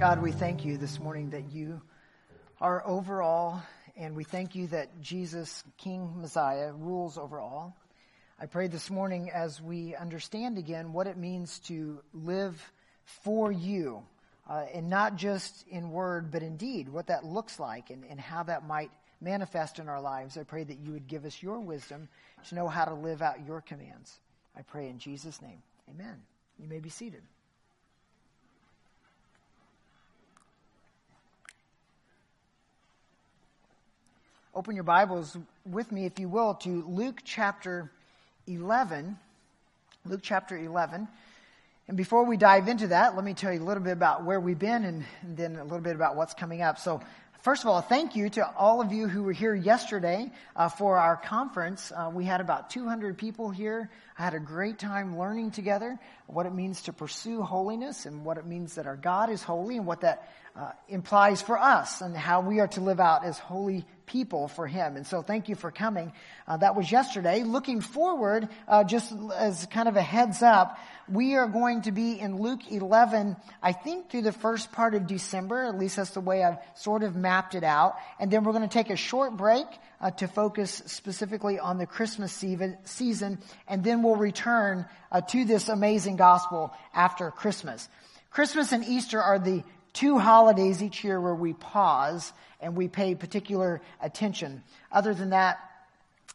God, we thank you this morning that you are over all, and we thank you that Jesus, King Messiah, rules over all. I pray this morning as we understand again what it means to live for you, uh, and not just in word, but in deed, what that looks like and, and how that might manifest in our lives. I pray that you would give us your wisdom to know how to live out your commands. I pray in Jesus' name. Amen. You may be seated. Open your Bibles with me, if you will, to Luke chapter 11. Luke chapter 11. And before we dive into that, let me tell you a little bit about where we've been and, then a little bit about what's coming up. So, First of all, thank you to all of you who were here yesterday uh, for our conference. Uh, we had about 200 people here. I had a great time learning together what it means to pursue holiness and what it means that our God is holy and what that uh, implies for us and how we are to live out as holy people for Him. And so thank you for coming. Uh, that was yesterday. Looking forward, uh, just as kind of a heads up, we are going to be in Luke 11, I think through the first part of December, at least that's the way I've sort of mapped it out. And then we're going to take a short break uh, to focus specifically on the Christmas season, and then we'll return uh, to this amazing gospel after Christmas. Christmas and Easter are the two holidays each year where we pause and we pay particular attention. Other than that,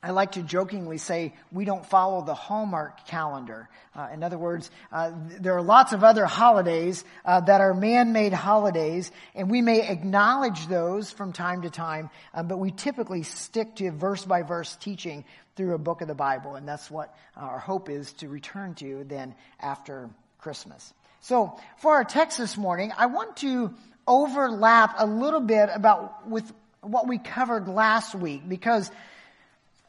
I like to jokingly say we don't follow the Hallmark calendar. Uh, in other words, uh, there are lots of other holidays uh, that are man-made holidays, and we may acknowledge those from time to time, uh, but we typically stick to verse-by-verse teaching through a book of the Bible, and that's what our hope is to return to then after Christmas. So, for our text this morning, I want to overlap a little bit about with what we covered last week because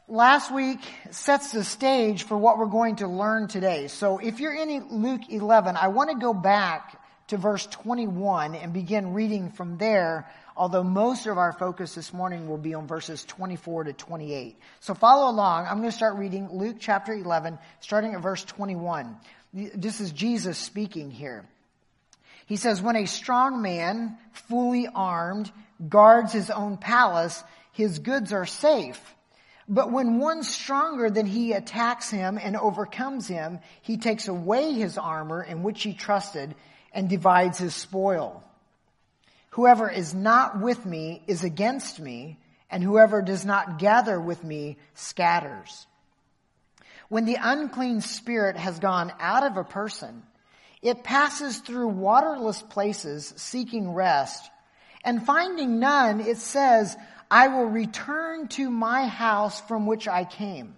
last week sets the stage for what we're going to learn today. So if you're in Luke 11, I want to go back to verse 21 and begin reading from there, although most of our focus this morning will be on verses 24 to 28. So follow along. I'm going to start reading Luke chapter 11, starting at verse 21. This is Jesus speaking here. He says, when a strong man, fully armed, guards his own palace, his goods are safe. But when one stronger than he attacks him and overcomes him, he takes away his armor in which he trusted and divides his spoil. Whoever is not with me is against me, and whoever does not gather with me scatters. When the unclean spirit has gone out of a person, it passes through waterless places seeking rest, and finding none, it says, I will return to my house from which I came.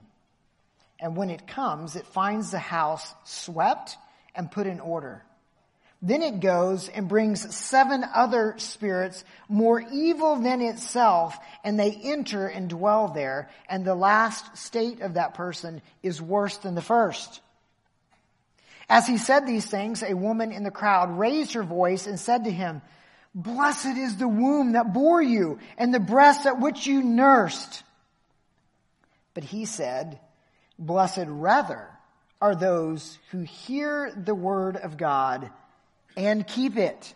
And when it comes, it finds the house swept and put in order. Then it goes and brings seven other spirits more evil than itself, and they enter and dwell there. And the last state of that person is worse than the first. As he said these things, a woman in the crowd raised her voice and said to him, Blessed is the womb that bore you and the breast at which you nursed. But he said, Blessed rather are those who hear the word of God and keep it.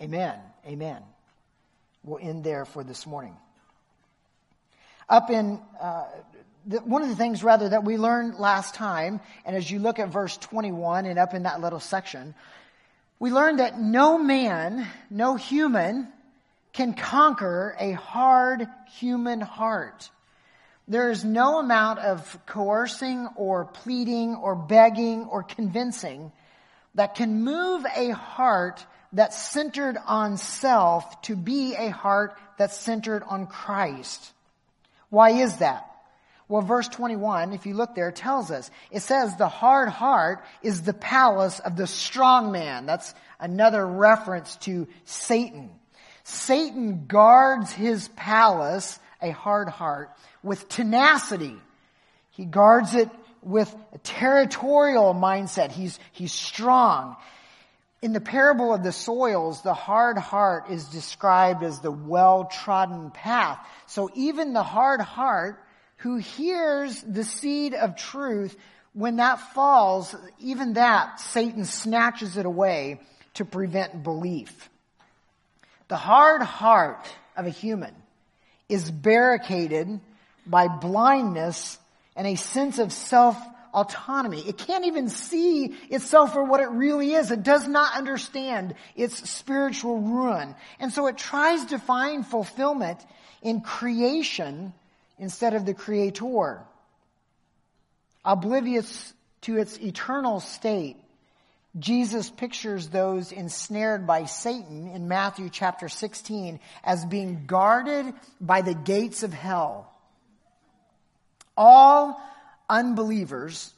Amen. Amen. We'll end there for this morning. Up in uh, the, one of the things, rather, that we learned last time, and as you look at verse 21 and up in that little section, we learned that no man, no human, can conquer a hard human heart. There is no amount of coercing or pleading or begging or convincing that can move a heart that's centered on self to be a heart that's centered on Christ. Why is that? Well, verse 21, if you look there, tells us. It says the hard heart is the palace of the strong man. That's another reference to Satan. Satan guards his palace, a hard heart, with tenacity. He guards it with a territorial mindset. He's, he's strong. In the parable of the soils, the hard heart is described as the well-trodden path. So even the hard heart who hears the seed of truth, when that falls, even that, Satan snatches it away to prevent belief. The hard heart of a human is barricaded by blindness and a sense of self autonomy. It can't even see itself for what it really is. It does not understand its spiritual ruin. And so it tries to find fulfillment in creation instead of the creator. Oblivious to its eternal state, Jesus pictures those ensnared by Satan in Matthew chapter 16 as being guarded by the gates of hell. All unbelievers,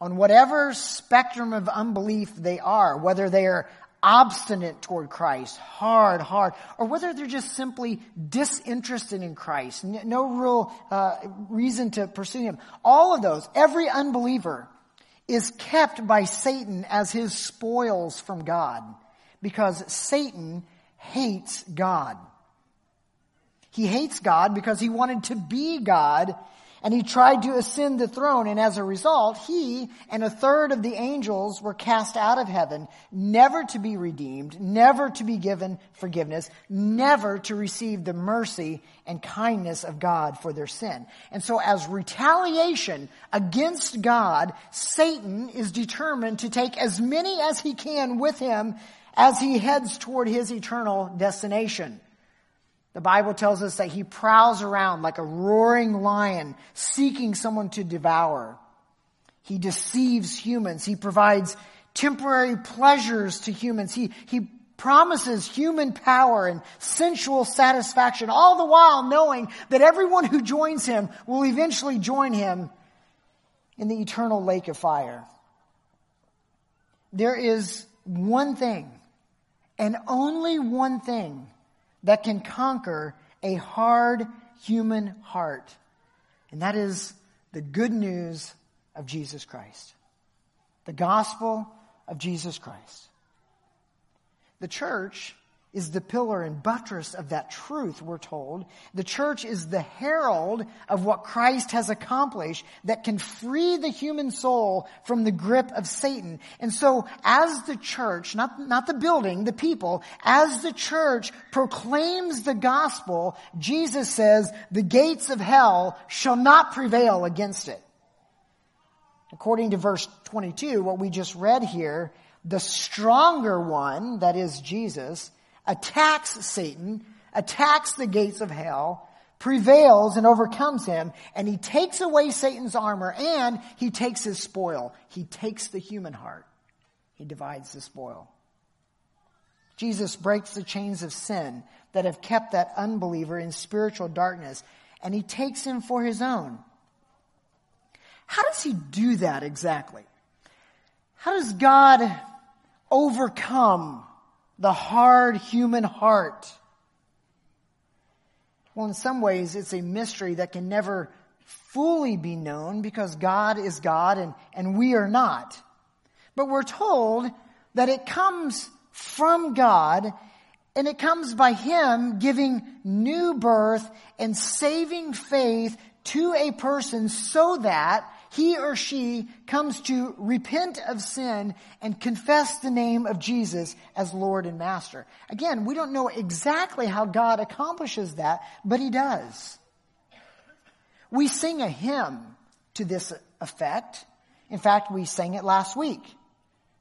on whatever spectrum of unbelief they are, whether they are obstinate toward Christ, hard, hard, or whether they're just simply disinterested in Christ, no real uh, reason to pursue Him. All of those, every unbeliever is kept by Satan as his spoils from God because Satan hates God. He hates God because he wanted to be God and he tried to ascend the throne, and as a result, he and a third of the angels were cast out of heaven, never to be redeemed, never to be given forgiveness, never to receive the mercy and kindness of God for their sin. And so as retaliation against God, Satan is determined to take as many as he can with him as he heads toward his eternal destination. The Bible tells us that he prowls around like a roaring lion seeking someone to devour. He deceives humans. He provides temporary pleasures to humans. He, he promises human power and sensual satisfaction, all the while knowing that everyone who joins him will eventually join him in the eternal lake of fire. There is one thing, and only one thing, that can conquer a hard human heart. And that is the good news of Jesus Christ. The gospel of Jesus Christ. The church is the pillar and buttress of that truth, we're told. The church is the herald of what Christ has accomplished that can free the human soul from the grip of Satan. And so as the church, not, not the building, the people, as the church proclaims the gospel, Jesus says, the gates of hell shall not prevail against it. According to verse 22, what we just read here, the stronger one, that is Jesus, attacks Satan, attacks the gates of hell, prevails and overcomes him, and he takes away Satan's armor and he takes his spoil. He takes the human heart. He divides the spoil. Jesus breaks the chains of sin that have kept that unbeliever in spiritual darkness, and he takes him for his own. How does he do that exactly? How does God overcome the hard human heart. Well, in some ways, it's a mystery that can never fully be known because God is God and, and we are not. But we're told that it comes from God and it comes by Him giving new birth and saving faith to a person so that he or she comes to repent of sin and confess the name of Jesus as Lord and Master. Again, we don't know exactly how God accomplishes that, but He does. We sing a hymn to this effect. In fact, we sang it last week.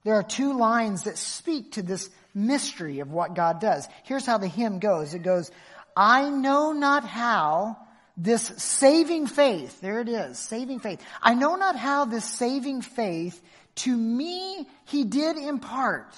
There are two lines that speak to this mystery of what God does. Here's how the hymn goes. It goes, I know not how this saving faith, there it is, saving faith. I know not how this saving faith to me he did impart,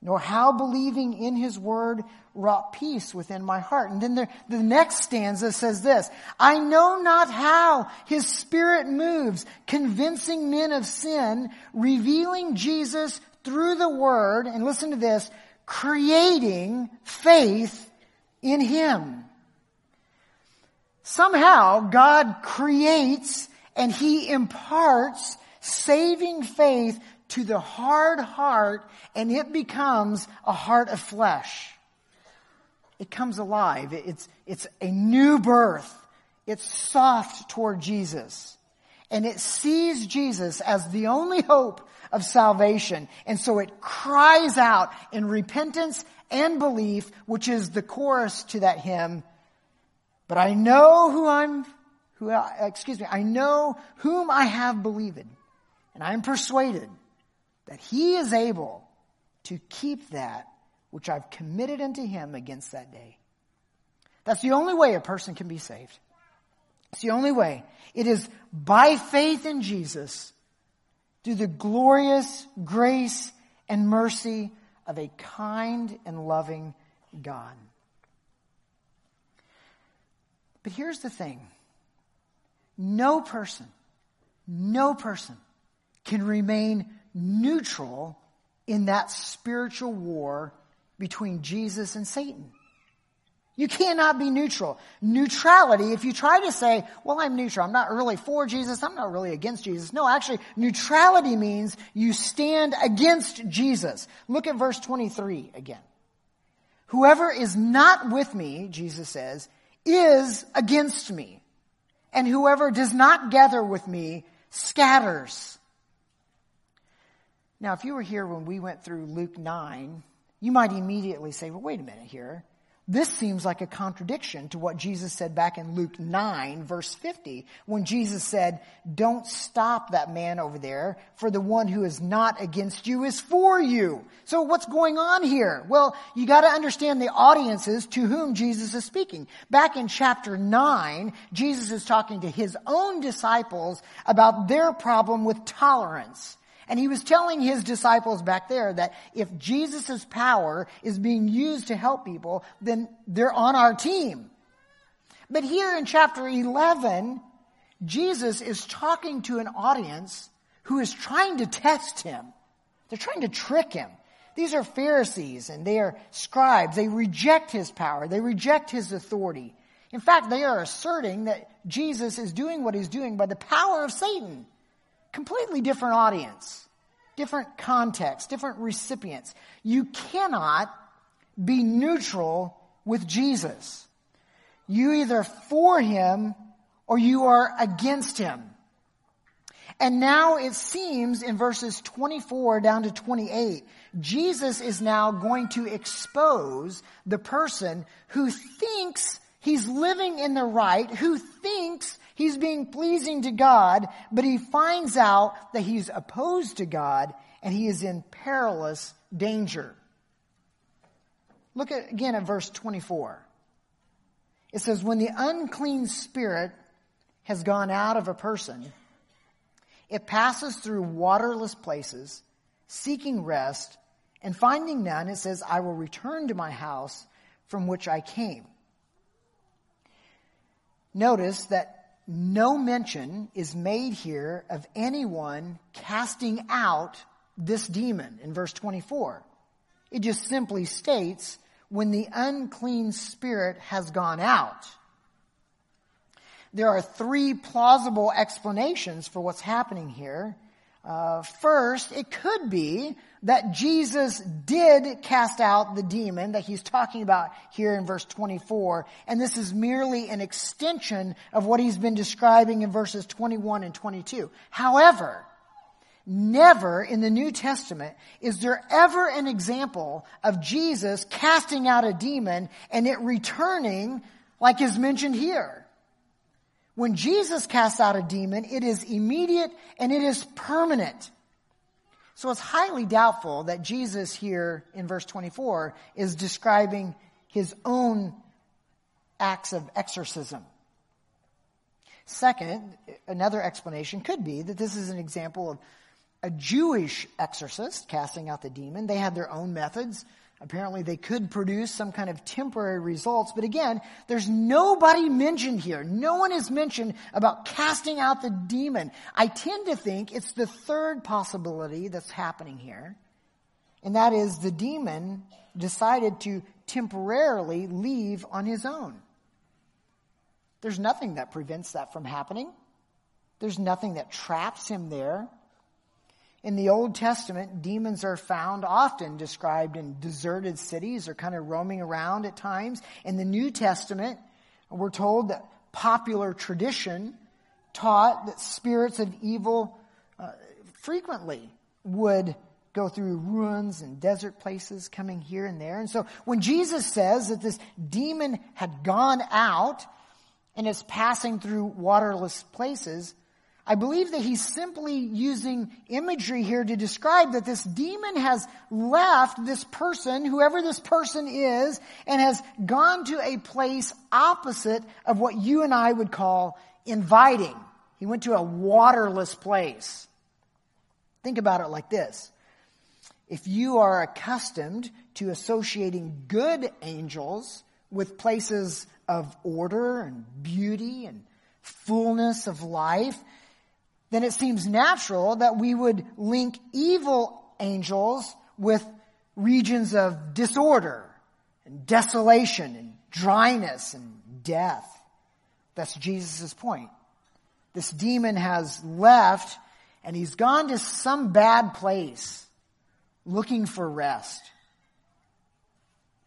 nor how believing in his word wrought peace within my heart. And then the, the next stanza says this, I know not how his spirit moves, convincing men of sin, revealing Jesus through the word, and listen to this, creating faith in him. Somehow God creates and He imparts saving faith to the hard heart and it becomes a heart of flesh. It comes alive. It's, it's a new birth. It's soft toward Jesus. and it sees Jesus as the only hope of salvation. And so it cries out in repentance and belief, which is the chorus to that hymn. But I know who I'm, who, uh, excuse me, I know whom I have believed, and I am persuaded that he is able to keep that which I've committed unto him against that day. That's the only way a person can be saved. It's the only way. It is by faith in Jesus through the glorious grace and mercy of a kind and loving God. But here's the thing no person, no person can remain neutral in that spiritual war between Jesus and Satan. You cannot be neutral. Neutrality, if you try to say, well, I'm neutral, I'm not really for Jesus, I'm not really against Jesus. No, actually, neutrality means you stand against Jesus. Look at verse 23 again. Whoever is not with me, Jesus says, is against me. And whoever does not gather with me scatters. Now, if you were here when we went through Luke 9, you might immediately say, well, wait a minute here. This seems like a contradiction to what Jesus said back in Luke 9 verse 50 when Jesus said, don't stop that man over there for the one who is not against you is for you. So what's going on here? Well, you gotta understand the audiences to whom Jesus is speaking. Back in chapter 9, Jesus is talking to his own disciples about their problem with tolerance. And he was telling his disciples back there that if Jesus' power is being used to help people, then they're on our team. But here in chapter 11, Jesus is talking to an audience who is trying to test him. They're trying to trick him. These are Pharisees and they are scribes. They reject his power. They reject his authority. In fact, they are asserting that Jesus is doing what he's doing by the power of Satan completely different audience, different context, different recipients. You cannot be neutral with Jesus. You either for him or you are against him. And now it seems in verses 24 down to 28, Jesus is now going to expose the person who thinks he's living in the right, who thinks He's being pleasing to God, but he finds out that he's opposed to God and he is in perilous danger. Look at, again at verse 24. It says, when the unclean spirit has gone out of a person, it passes through waterless places, seeking rest, and finding none, it says, I will return to my house from which I came. Notice that no mention is made here of anyone casting out this demon in verse 24. It just simply states when the unclean spirit has gone out. There are three plausible explanations for what's happening here. Uh, first, it could be that Jesus did cast out the demon that he's talking about here in verse 24, and this is merely an extension of what he's been describing in verses 21 and 22. However, never in the New Testament is there ever an example of Jesus casting out a demon and it returning like is mentioned here. When Jesus casts out a demon, it is immediate and it is permanent. So it's highly doubtful that Jesus here in verse 24 is describing his own acts of exorcism. Second, another explanation could be that this is an example of a Jewish exorcist casting out the demon. They had their own methods. Apparently they could produce some kind of temporary results, but again, there's nobody mentioned here. No one is mentioned about casting out the demon. I tend to think it's the third possibility that's happening here, and that is the demon decided to temporarily leave on his own. There's nothing that prevents that from happening. There's nothing that traps him there. In the Old Testament, demons are found often described in deserted cities or kind of roaming around at times. In the New Testament, we're told that popular tradition taught that spirits of evil uh, frequently would go through ruins and desert places, coming here and there. And so when Jesus says that this demon had gone out and is passing through waterless places, I believe that he's simply using imagery here to describe that this demon has left this person, whoever this person is, and has gone to a place opposite of what you and I would call inviting. He went to a waterless place. Think about it like this. If you are accustomed to associating good angels with places of order and beauty and fullness of life, then it seems natural that we would link evil angels with regions of disorder and desolation and dryness and death. That's Jesus' point. This demon has left and he's gone to some bad place looking for rest.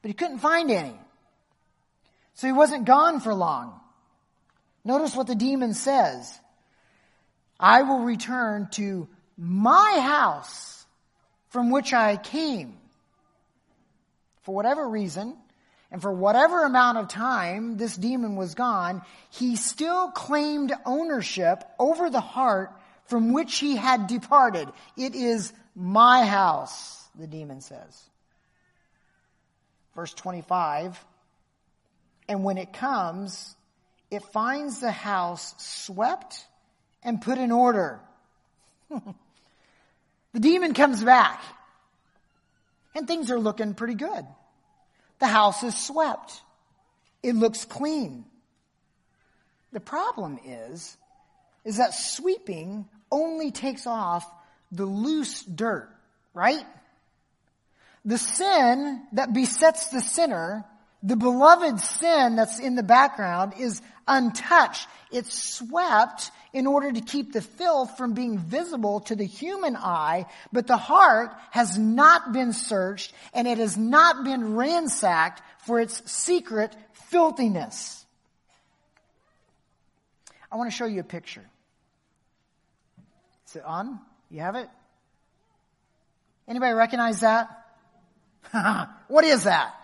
But he couldn't find any. So he wasn't gone for long. Notice what the demon says. I will return to my house from which I came. For whatever reason, and for whatever amount of time this demon was gone, he still claimed ownership over the heart from which he had departed. It is my house, the demon says. Verse 25, and when it comes, it finds the house swept and put in order. the demon comes back and things are looking pretty good. The house is swept. It looks clean. The problem is, is that sweeping only takes off the loose dirt, right? The sin that besets the sinner the beloved sin that's in the background is untouched. It's swept in order to keep the filth from being visible to the human eye, but the heart has not been searched and it has not been ransacked for its secret filthiness. I want to show you a picture. Is it on? You have it? Anybody recognize that? what is that?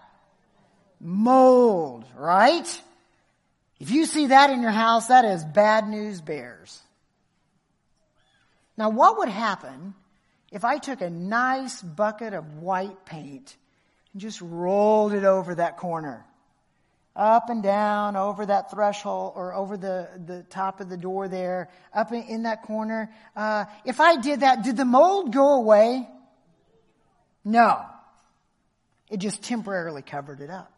Mold, right? If you see that in your house, that is bad news bears. Now, what would happen if I took a nice bucket of white paint and just rolled it over that corner? Up and down over that threshold or over the, the top of the door there, up in, in that corner. Uh, if I did that, did the mold go away? No. It just temporarily covered it up.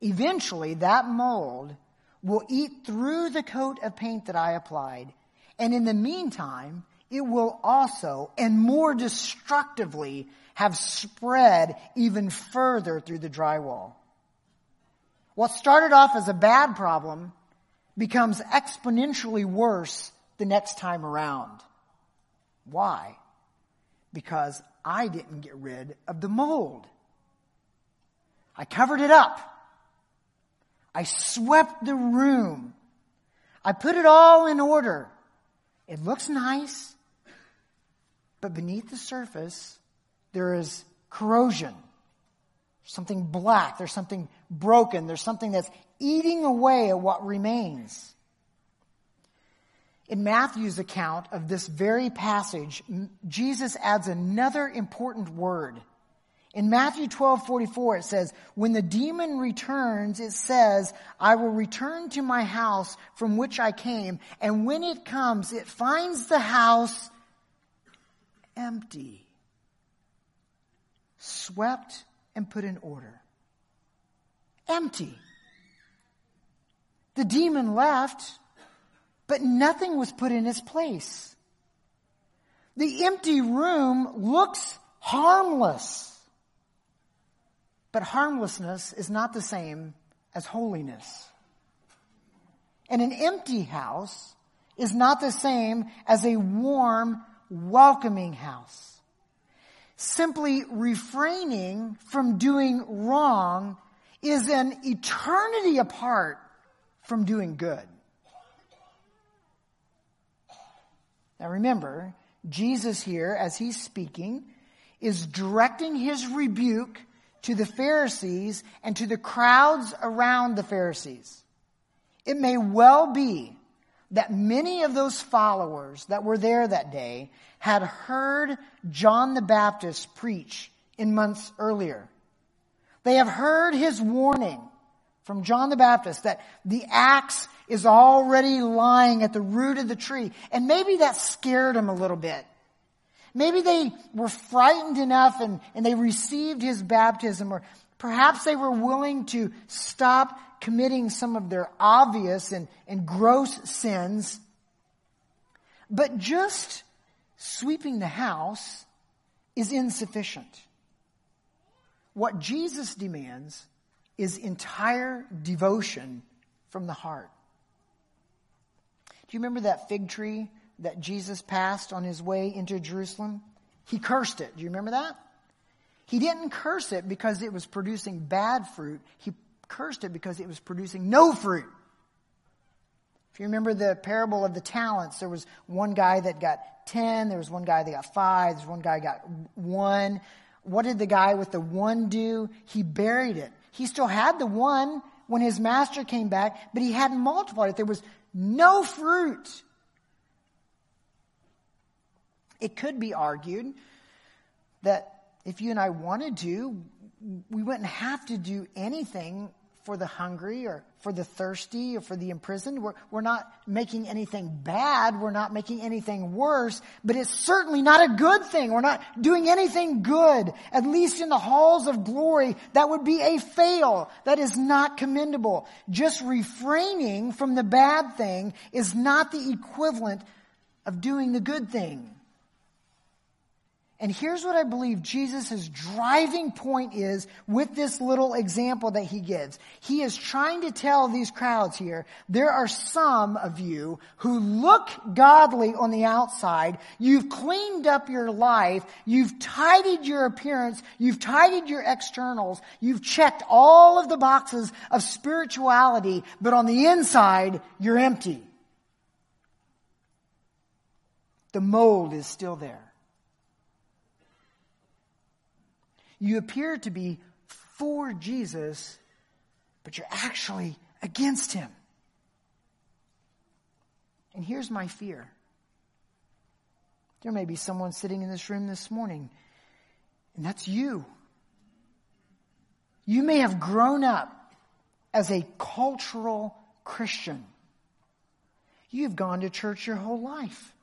Eventually, that mold will eat through the coat of paint that I applied, and in the meantime, it will also, and more destructively, have spread even further through the drywall. What started off as a bad problem becomes exponentially worse the next time around. Why? Because I didn't get rid of the mold. I covered it up. I swept the room. I put it all in order. It looks nice, but beneath the surface, there is corrosion. There's something black. There's something broken. There's something that's eating away at what remains. In Matthew's account of this very passage, Jesus adds another important word. In Matthew 12, 44, it says, When the demon returns, it says, I will return to my house from which I came. And when it comes, it finds the house empty, swept and put in order. Empty. The demon left, but nothing was put in its place. The empty room looks harmless. But harmlessness is not the same as holiness. And an empty house is not the same as a warm, welcoming house. Simply refraining from doing wrong is an eternity apart from doing good. Now remember, Jesus here, as he's speaking, is directing his rebuke to the Pharisees and to the crowds around the Pharisees. It may well be that many of those followers that were there that day had heard John the Baptist preach in months earlier. They have heard his warning from John the Baptist that the axe is already lying at the root of the tree. And maybe that scared them a little bit. Maybe they were frightened enough and, and they received his baptism, or perhaps they were willing to stop committing some of their obvious and, and gross sins. But just sweeping the house is insufficient. What Jesus demands is entire devotion from the heart. Do you remember that fig tree that Jesus passed on his way into Jerusalem? He cursed it. Do you remember that? He didn't curse it because it was producing bad fruit. He cursed it because it was producing no fruit. If you remember the parable of the talents, there was one guy that got 10, there was one guy that got 5, there's one guy got 1. What did the guy with the 1 do? He buried it. He still had the 1 when his master came back, but he hadn't multiplied it. There was no fruit. It could be argued that if you and I wanted to, we wouldn't have to do anything for the hungry or for the thirsty or for the imprisoned. We're, we're not making anything bad. We're not making anything worse, but it's certainly not a good thing. We're not doing anything good, at least in the halls of glory. That would be a fail. That is not commendable. Just refraining from the bad thing is not the equivalent of doing the good thing. And here's what I believe Jesus' driving point is with this little example that he gives. He is trying to tell these crowds here, there are some of you who look godly on the outside. You've cleaned up your life. You've tidied your appearance. You've tidied your externals. You've checked all of the boxes of spirituality, but on the inside, you're empty. The mold is still there. You appear to be for Jesus, but you're actually against him. And here's my fear. There may be someone sitting in this room this morning, and that's you. You may have grown up as a cultural Christian. You've gone to church your whole life.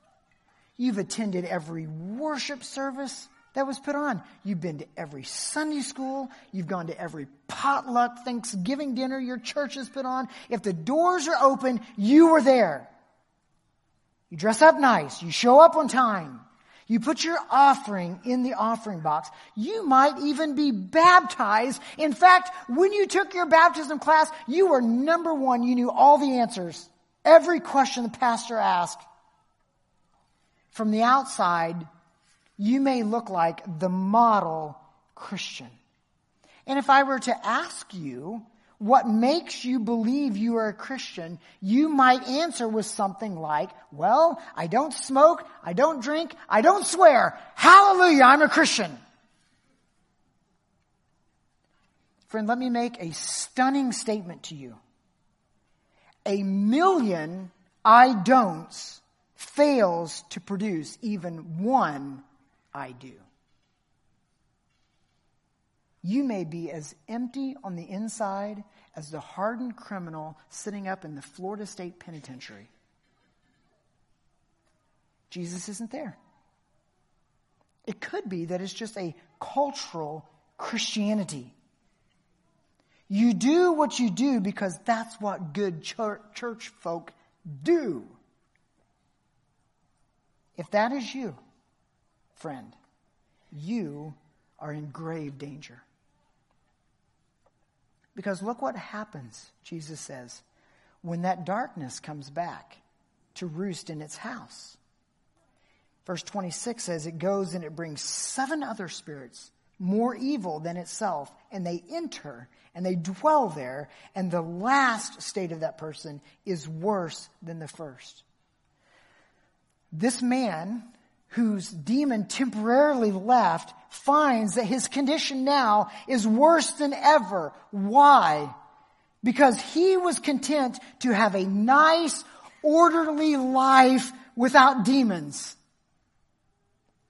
You've attended every worship service that was put on. You've been to every Sunday school. You've gone to every potluck Thanksgiving dinner your church has put on. If the doors are open, you were there. You dress up nice. You show up on time. You put your offering in the offering box. You might even be baptized. In fact, when you took your baptism class, you were number one. You knew all the answers. Every question the pastor asked. From the outside, you may look like the model Christian. And if I were to ask you what makes you believe you are a Christian, you might answer with something like, well, I don't smoke, I don't drink, I don't swear. Hallelujah, I'm a Christian. Friend, let me make a stunning statement to you. A million I don'ts fails to produce even one I do. You may be as empty on the inside as the hardened criminal sitting up in the Florida State Penitentiary. Jesus isn't there. It could be that it's just a cultural Christianity. You do what you do because that's what good church folk do. If that is you, friend, you are in grave danger. Because look what happens, Jesus says, when that darkness comes back to roost in its house. Verse 26 says it goes and it brings seven other spirits more evil than itself, and they enter and they dwell there, and the last state of that person is worse than the first. this man whose demon temporarily left finds that his condition now is worse than ever. Why? Because he was content to have a nice, orderly life without demons.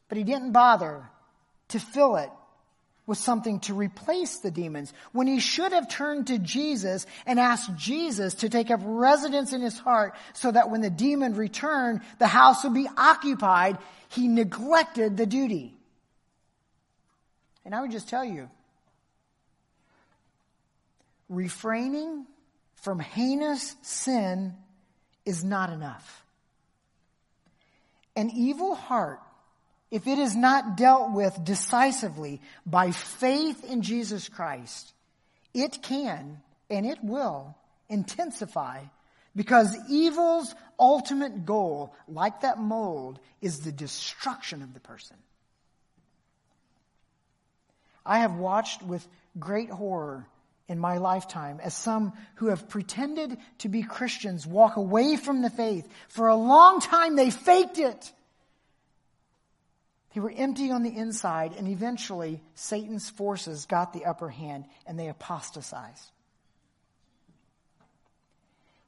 But he didn't bother to fill it with something to replace the demons when he should have turned to Jesus and asked Jesus to take up residence in his heart so that when the demon returned, the house would be occupied. He neglected the duty. And I would just tell you, refraining from heinous sin is not enough. An evil heart, if it is not dealt with decisively by faith in Jesus Christ, it can and it will intensify because evil's ultimate goal, like that mold, is the destruction of the person. I have watched with great horror in my lifetime as some who have pretended to be Christians walk away from the faith. For a long time they faked it. They were empty on the inside and eventually Satan's forces got the upper hand and they apostatized.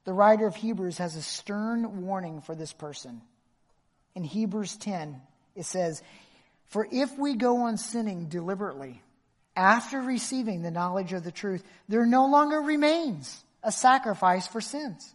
The writer of Hebrews has a stern warning for this person. In Hebrews 10, it says, For if we go on sinning deliberately, after receiving the knowledge of the truth, there no longer remains a sacrifice for sins,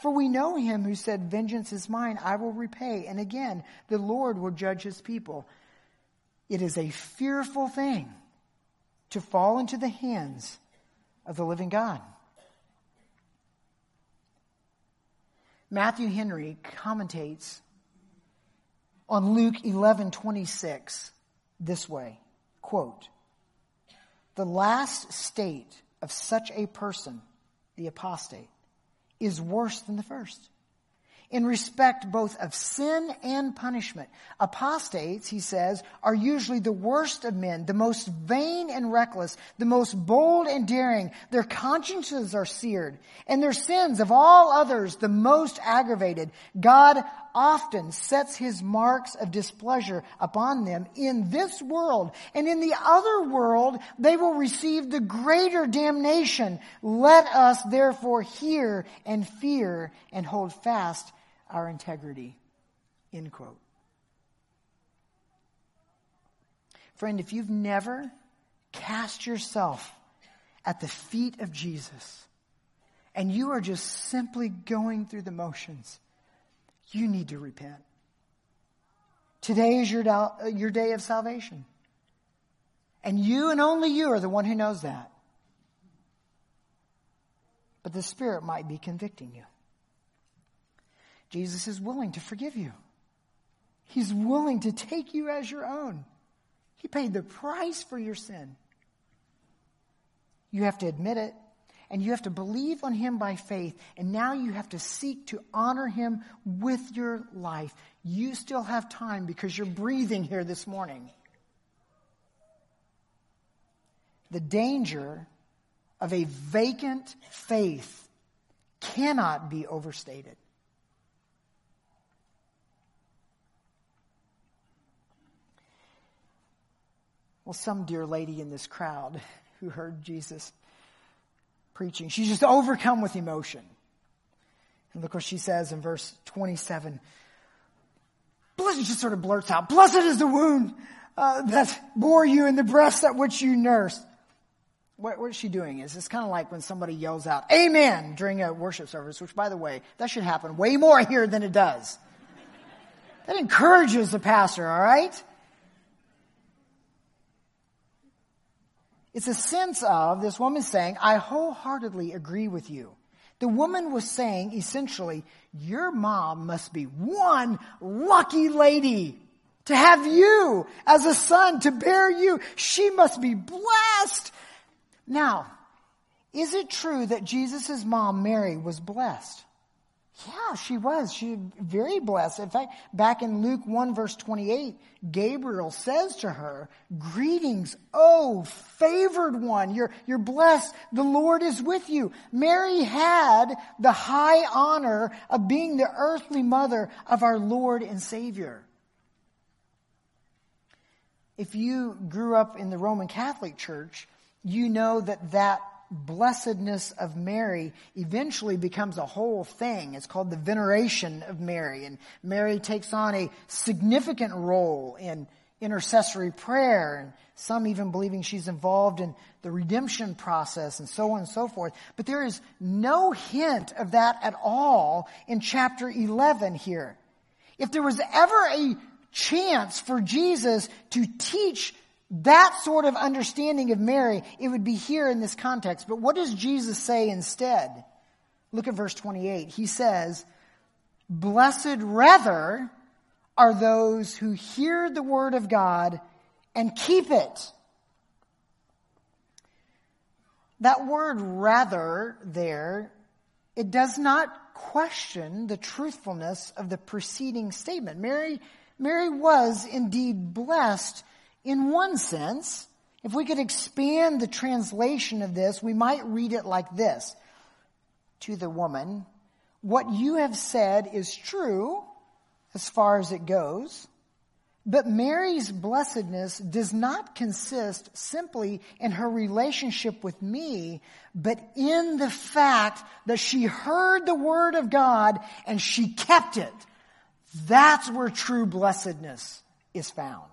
For we know him who said, Vengeance is mine, I will repay. And again, the Lord will judge his people. It is a fearful thing to fall into the hands of the living God. Matthew Henry commentates on Luke 11:26 this way, quote, "The last state of such a person, the apostate, is worse than the first in respect both of sin and punishment. Apostates, he says, are usually the worst of men, the most vain and reckless, the most bold and daring. Their consciences are seared, and their sins of all others the most aggravated. God often sets his marks of displeasure upon them in this world, and in the other world they will receive the greater damnation. Let us therefore hear and fear and hold fast our integrity. End quote. Friend, if you've never cast yourself at the feet of Jesus and you are just simply going through the motions, you need to repent. Today is your, uh, your day of salvation. And you and only you are the one who knows that. But the Spirit might be convicting you. Jesus is willing to forgive you. He's willing to take you as your own. He paid the price for your sin. You have to admit it, and you have to believe on Him by faith, and now you have to seek to honor Him with your life. You still have time because you're breathing here this morning. The danger of a vacant faith cannot be overstated. Well, some dear lady in this crowd who heard Jesus preaching, she's just overcome with emotion. And look what she says in verse 27. Blessed, just sort of blurts out, Blessed is the wound uh, that bore you in the breast at which you nursed. What, what is she doing? Is it's kind of like when somebody yells out, Amen, during a worship service, which by the way, that should happen way more here than it does. That encourages the pastor, all right? It's a sense of this woman saying, I wholeheartedly agree with you The woman was saying essentially, your mom must be one lucky lady to have you as a son, to bear you. She must be blessed. Now, is it true that Jesus' mom, Mary, was blessed? Yeah, she was. She was very blessed. In fact, back in Luke 1 verse 28, Gabriel says to her, Greetings, oh favored one. You're, you're blessed. The Lord is with you. Mary had the high honor of being the earthly mother of our Lord and Savior. If you grew up in the Roman Catholic Church, you know that that blessedness of Mary eventually becomes a whole thing. It's called the veneration of Mary. And Mary takes on a significant role in intercessory prayer and some even believing she's involved in the redemption process and so on and so forth. But there is no hint of that at all in chapter 11 here. If there was ever a chance for Jesus to teach that sort of understanding of Mary, it would be here in this context. But what does Jesus say instead? Look at verse 28. He says, Blessed rather are those who hear the word of God and keep it. That word rather there, it does not question the truthfulness of the preceding statement. Mary, Mary was indeed blessed in one sense, if we could expand the translation of this, we might read it like this to the woman What you have said is true as far as it goes. But Mary's blessedness does not consist simply in her relationship with me, but in the fact that she heard the word of God and she kept it. That's where true blessedness is found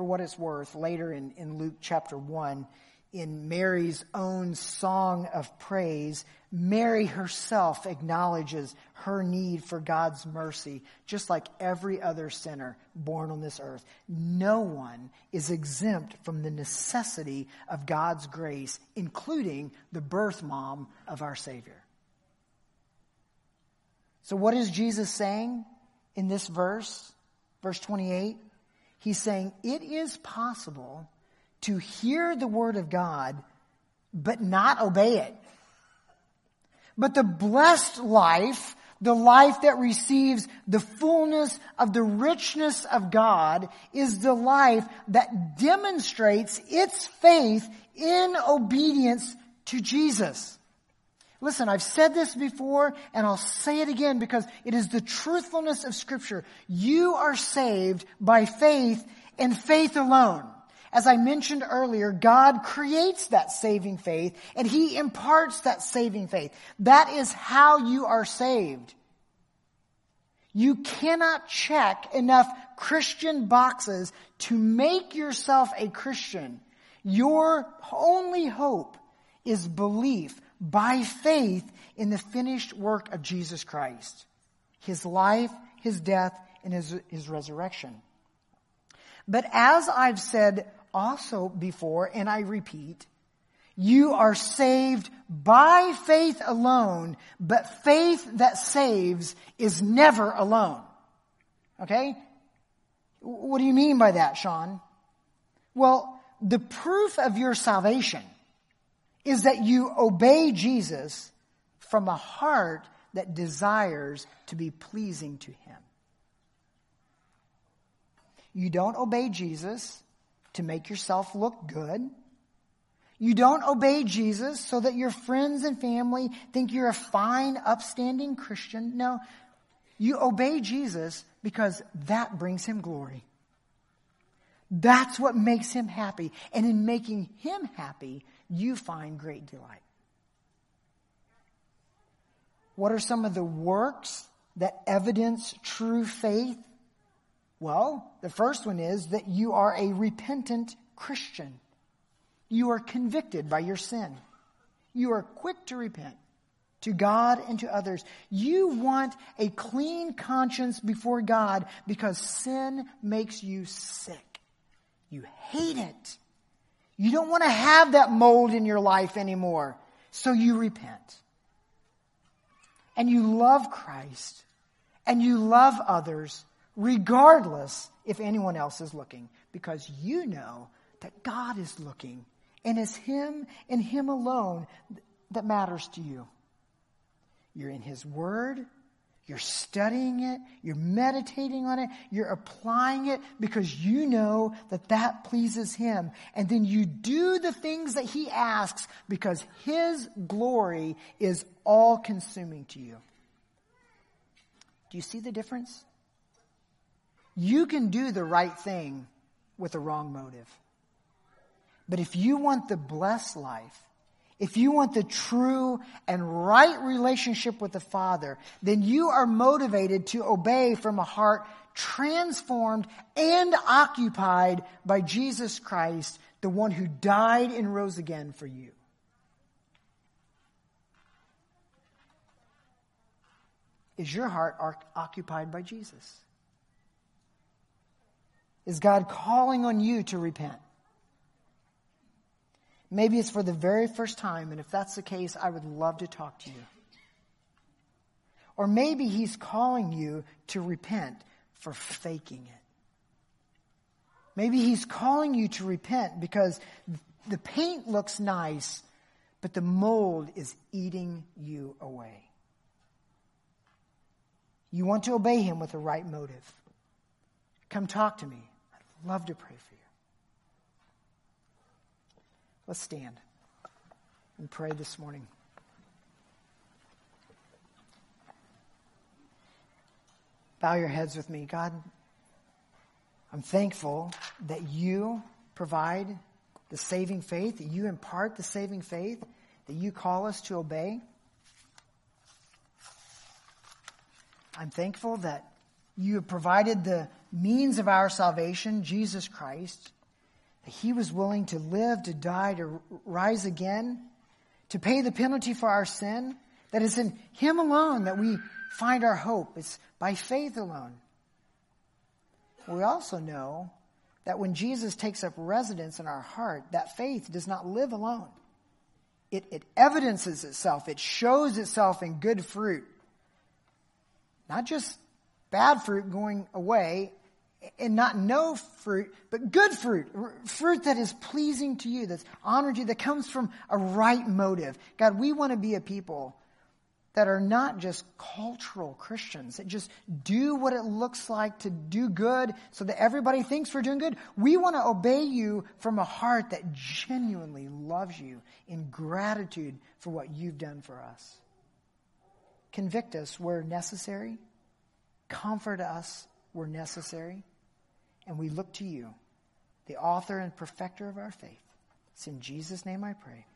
for what it's worth, later in, in Luke chapter 1, in Mary's own song of praise, Mary herself acknowledges her need for God's mercy, just like every other sinner born on this earth. No one is exempt from the necessity of God's grace, including the birth mom of our Savior. So, what is Jesus saying in this verse, verse 28? He's saying it is possible to hear the word of God, but not obey it. But the blessed life, the life that receives the fullness of the richness of God, is the life that demonstrates its faith in obedience to Jesus. Listen, I've said this before and I'll say it again because it is the truthfulness of scripture. You are saved by faith and faith alone. As I mentioned earlier, God creates that saving faith and He imparts that saving faith. That is how you are saved. You cannot check enough Christian boxes to make yourself a Christian. Your only hope is belief by faith in the finished work of Jesus Christ, his life, his death, and his, his resurrection. But as I've said also before, and I repeat, you are saved by faith alone, but faith that saves is never alone. Okay? What do you mean by that, Shawn? Well, the proof of your salvation is that you obey Jesus from a heart that desires to be pleasing to Him. You don't obey Jesus to make yourself look good. You don't obey Jesus so that your friends and family think you're a fine, upstanding Christian. No, you obey Jesus because that brings him glory. That's what makes him happy. And in making him happy, you find great delight. What are some of the works that evidence true faith? Well, the first one is that you are a repentant Christian. You are convicted by your sin. You are quick to repent to God and to others. You want a clean conscience before God because sin makes you sick. You hate it. You don't want to have that mold in your life anymore. So you repent. And you love Christ. And you love others regardless if anyone else is looking because you know that God is looking and it's Him and Him alone that matters to you. You're in His Word. You're studying it. You're meditating on it. You're applying it because you know that that pleases Him. And then you do the things that He asks because His glory is all consuming to you. Do you see the difference? You can do the right thing with the wrong motive. But if you want the blessed life, if you want the true and right relationship with the Father, then you are motivated to obey from a heart transformed and occupied by Jesus Christ, the one who died and rose again for you. Is your heart occupied by Jesus? Is God calling on you to repent? Maybe it's for the very first time, and if that's the case, I would love to talk to you. Or maybe He's calling you to repent for faking it. Maybe He's calling you to repent because the paint looks nice, but the mold is eating you away. You want to obey Him with the right motive. Come talk to me. I'd love to pray for you. Let's stand and pray this morning. Bow your heads with me. God, I'm thankful that you provide the saving faith, that you impart the saving faith, that you call us to obey. I'm thankful that you have provided the means of our salvation, Jesus Christ that he was willing to live, to die, to rise again, to pay the penalty for our sin, that it's in him alone that we find our hope. It's by faith alone. We also know that when Jesus takes up residence in our heart, that faith does not live alone. It, it evidences itself, it shows itself in good fruit. Not just bad fruit going away and not no fruit, but good fruit, fruit that is pleasing to you, that's honored you, that comes from a right motive. God, we want to be a people that are not just cultural Christians, that just do what it looks like to do good so that everybody thinks we're doing good. We want to obey you from a heart that genuinely loves you in gratitude for what you've done for us. Convict us where necessary, comfort us where necessary and we look to you, the author and perfecter of our faith. It's in Jesus' name I pray.